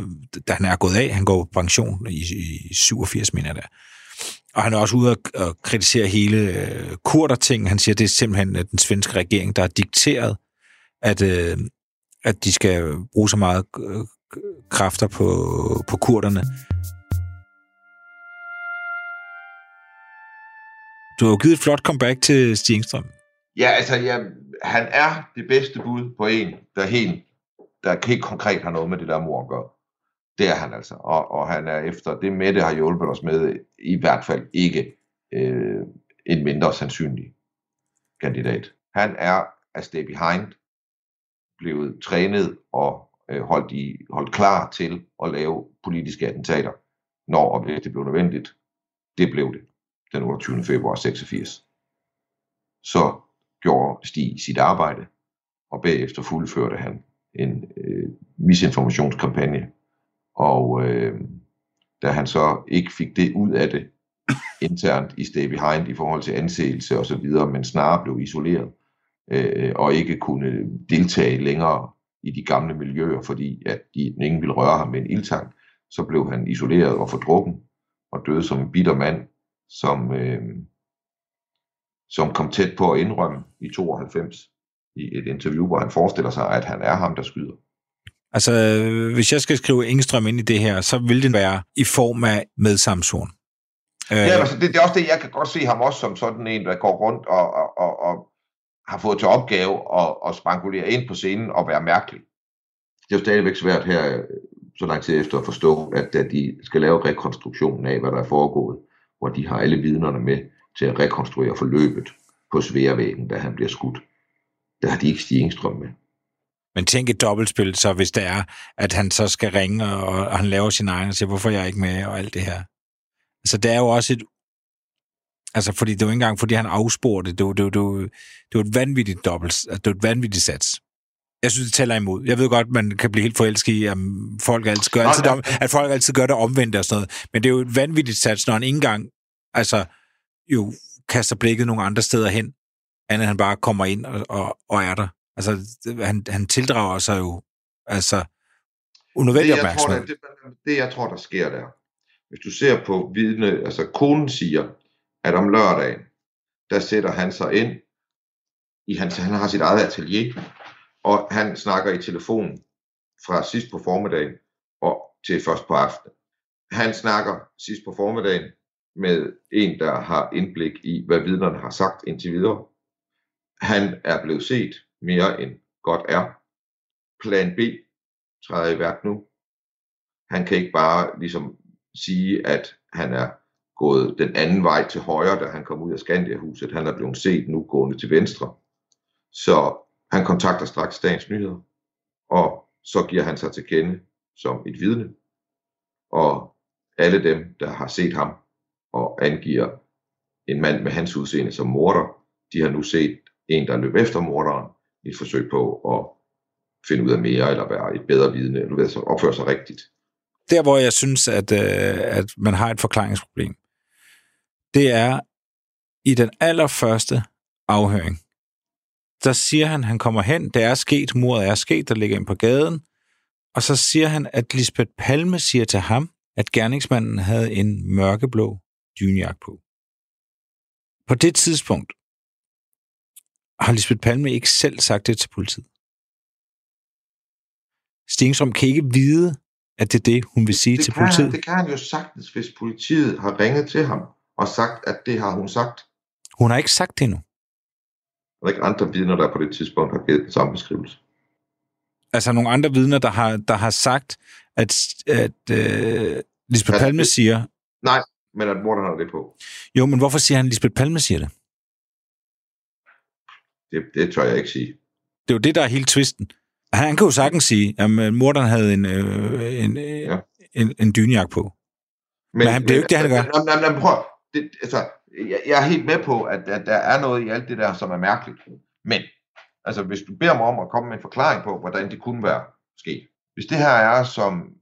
da han er gået af, han går på pension i, i 87, mener der. Og han er også ude og, og kritisere hele øh, kurder-ting. Han siger, at det er simpelthen øh, den svenske regering, der har dikteret, at, øh, at de skal bruge så meget øh, kræfter på, på kurderne. Du har jo givet et flot comeback til Stig Engstrøm. Ja, altså, ja, han er det bedste bud på en, der helt, der helt konkret har noget med det der mor at gøre. Det er han altså. Og, og han er efter det med det har hjulpet os med, i hvert fald ikke øh, en mindre sandsynlig kandidat. Han er af stay behind, blevet trænet og øh, holdt, i, holdt klar til at lave politiske attentater, når og hvis det blev nødvendigt. Det blev det den 28. februar 86. Så gjorde Stig sit arbejde, og bagefter fuldførte han en øh, misinformationskampagne. Og øh, da han så ikke fik det ud af det internt i Stay Behind i forhold til anseelse og så videre, men snarere blev isoleret øh, og ikke kunne deltage længere i de gamle miljøer, fordi at de, ingen ville røre ham med en ildtang, så blev han isoleret og fordrukken og døde som en bitter mand som, øh, som kom tæt på at indrømme i 92 i et interview, hvor han forestiller sig, at han er ham, der skyder. Altså, hvis jeg skal skrive Engstrøm ind i det her, så vil det være i form af med Samsung. Øh... Ja, altså, det, det er også det, jeg kan godt se ham også som sådan en, der går rundt og, og, og, og har fået til opgave at, at spangulere ind på scenen og være mærkelig. Det er jo stadigvæk svært her, så lang tid efter at forstå, at, at de skal lave rekonstruktionen af, hvad der er foregået, hvor de har alle vidnerne med til at rekonstruere forløbet på sværvæggen, da han bliver skudt. Der har de ikke Stig Engstrøm med. Men tænk et dobbeltspil, så hvis det er, at han så skal ringe, og, og han laver sin egen og siger, hvorfor er jeg ikke med, og alt det her. Altså, det er jo også et... Altså, fordi det jo ikke engang, fordi han afsporer det. Det er, det, er, det, er, det er et vanvittigt dobbelt... Altså, det er et vanvittigt sats. Jeg synes, det tæller imod. Jeg ved godt, man kan blive helt forelsket i, at folk altid gør, altid, om, at folk altid gør det omvendt og sådan noget. Men det er jo et vanvittigt sats, når han ikke engang altså, jo kaster blikket nogle andre steder hen, end han bare kommer ind og, og, og er der. Altså, han, han tildrager sig jo altså unødvendig opmærksomhed. Det, det, det, jeg tror, der sker der, hvis du ser på vidne, altså konen siger, at om lørdagen, der sætter han sig ind, i hans, han har sit eget atelier, og han snakker i telefon fra sidst på formiddagen og til først på aftenen. Han snakker sidst på formiddagen med en, der har indblik i, hvad vidnerne har sagt indtil videre. Han er blevet set mere end godt er. Plan B træder i værk nu. Han kan ikke bare ligesom sige, at han er gået den anden vej til højre, da han kom ud af Skandia-huset. Han er blevet set nu gående til venstre. Så han kontakter straks dagens nyheder, og så giver han sig til kende som et vidne. Og alle dem, der har set ham og angiver en mand med hans udseende som morder, de har nu set en, der løb efter morderen i et forsøg på at finde ud af mere, eller være et bedre vidne, eller opføre sig rigtigt. Der, hvor jeg synes, at, øh, at man har et forklaringsproblem, det er i den allerførste afhøring. Der siger han, han kommer hen, det er sket, mordet er sket, der ligger ind på gaden, og så siger han, at Lisbeth Palme siger til ham, at gerningsmanden havde en mørkeblå dynjak på. På det tidspunkt har Lisbeth Palme ikke selv sagt det til politiet. Stenstrøm kan ikke vide, at det er det, hun vil sige det til kan, politiet. Han, det kan han jo sagtens, hvis politiet har ringet til ham og sagt, at det har hun sagt. Hun har ikke sagt det endnu. Der er ikke andre vidner, der på det tidspunkt har givet den samme beskrivelse. Altså nogle andre vidner, der har, der har sagt, at, at øh, Lisbeth Palme det- siger... Nej, men at morderen har det på. Jo, men hvorfor siger han, at Lisbeth Palme siger det? Det, det tør jeg ikke sige. Det er jo det, der er hele tvisten. Han, kan jo sagtens sige, at øh, morderen havde en, øh, en, øh, Ja. en, en dynjak på. Men han- det er jo ikke det, han gør. Men, men, men, prøv, det, altså, jeg, jeg er helt med på, at, at der er noget i alt det der, som er mærkeligt. Men, altså, hvis du beder mig om at komme med en forklaring på, hvordan det kunne være sket. Hvis det her er, som,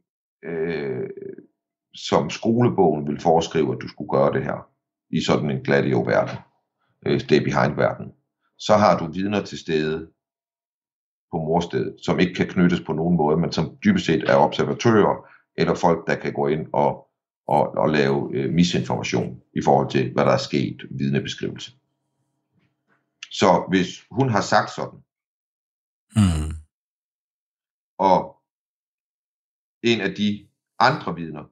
øh, som skolebogen vil foreskrive, at du skulle gøre det her, i sådan en gladio-verden, øh, stay behind-verden, så har du vidner til stede på morstedet, som ikke kan knyttes på nogen måde, men som dybest set er observatører, eller folk, der kan gå ind og, og, og lave øh, misinformation i forhold til, hvad der er sket, vidnebeskrivelse. Så hvis hun har sagt sådan, Mm. og en af de andre vidner,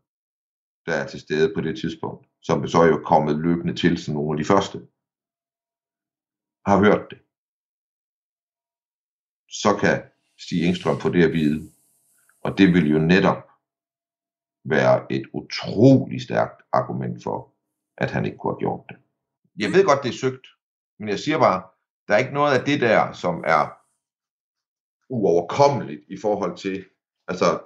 der er til stede på det tidspunkt, som så er jo kommet løbende til som nogle af de første, har hørt det, så kan Stig Engstrøm få det at vide. Og det vil jo netop være et utrolig stærkt argument for, at han ikke kunne have gjort det. Jeg ved godt, det er søgt, men jeg siger bare, der er ikke noget af det der, som er uoverkommeligt i forhold til altså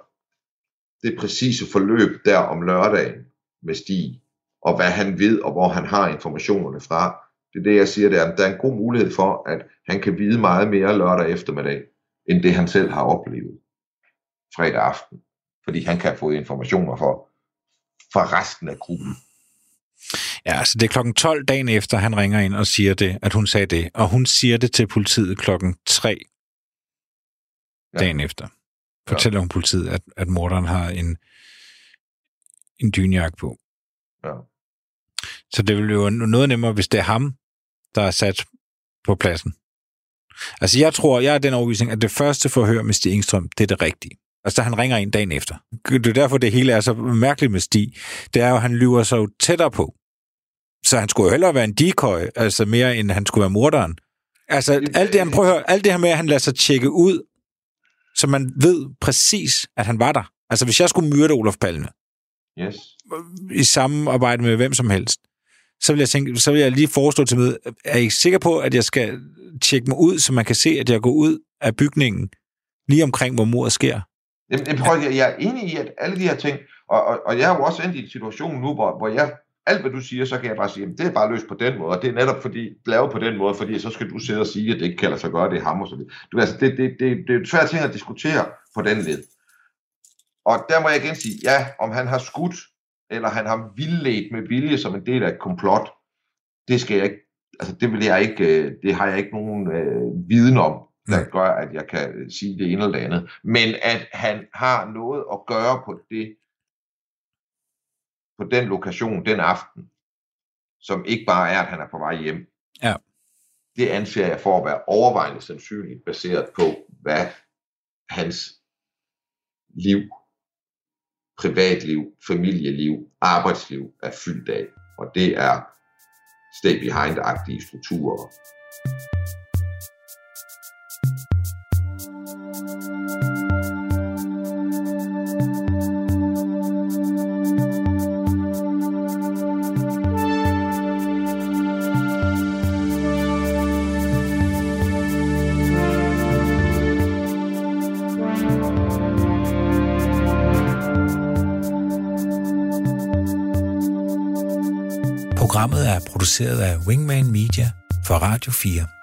det præcise forløb der om lørdagen med Stig, og hvad han ved, og hvor han har informationerne fra. Det er det, jeg siger, det er, at der er en god mulighed for, at han kan vide meget mere lørdag eftermiddag, end det han selv har oplevet fredag aften. Fordi han kan få informationer for, fra resten af gruppen. Ja, altså det er klokken 12 dagen efter, han ringer ind og siger det, at hun sagde det. Og hun siger det til politiet klokken 3 Ja. dagen efter. Fortæller hun politiet, at, at morderen har en, en dynjak på. Ja. Så det vil jo noget nemmere, hvis det er ham, der er sat på pladsen. Altså jeg tror, jeg er den overbevisning, at det første forhør med Stig Engstrøm, det er det rigtige. Altså han ringer en dagen efter. Det er derfor, det hele er så mærkeligt med Stig. Det er jo, at han lyver jo tættere på. Så han skulle jo hellere være en decoy, altså mere end han skulle være morderen. Altså alt det, han, prøv at høre, alt det her med, at han lader sig tjekke ud, så man ved præcis, at han var der. Altså hvis jeg skulle myrde Olof Palme, Yes. i samarbejde med hvem som helst, så vil jeg, tænke, så vil jeg lige foreslå til med, er I sikker på, at jeg skal tjekke mig ud, så man kan se, at jeg går ud af bygningen lige omkring, hvor mordet sker? Jamen, jeg, prøv, jeg, jeg er enig i, at alle de her ting, og, og, og jeg er jo også endt i en situation nu, hvor, hvor jeg, alt hvad du siger, så kan jeg bare sige, jamen, det er bare løst på den måde, og det er netop fordi, lavet på den måde, fordi så skal du sidde og sige, at det ikke kan lade sig gøre, det er ham og så videre. Du, altså, det, det, det, det er jo svært ting at diskutere på den led. Og der må jeg igen sige, ja, om han har skudt, eller han har vildledt med vilje som en del af et komplot, det skal jeg ikke, altså det vil jeg ikke, øh, det har jeg ikke nogen øh, viden om, der gør, at jeg kan øh, sige det ene eller det andet. Men at han har noget at gøre på det, på den lokation den aften, som ikke bare er, at han er på vej hjem. Ja. Det anser jeg for at være overvejende sandsynligt, baseret på, hvad hans liv, privatliv, familieliv, arbejdsliv er fyldt af. Og det er stay behind-agtige strukturer. Produceret af Wingman Media for Radio 4.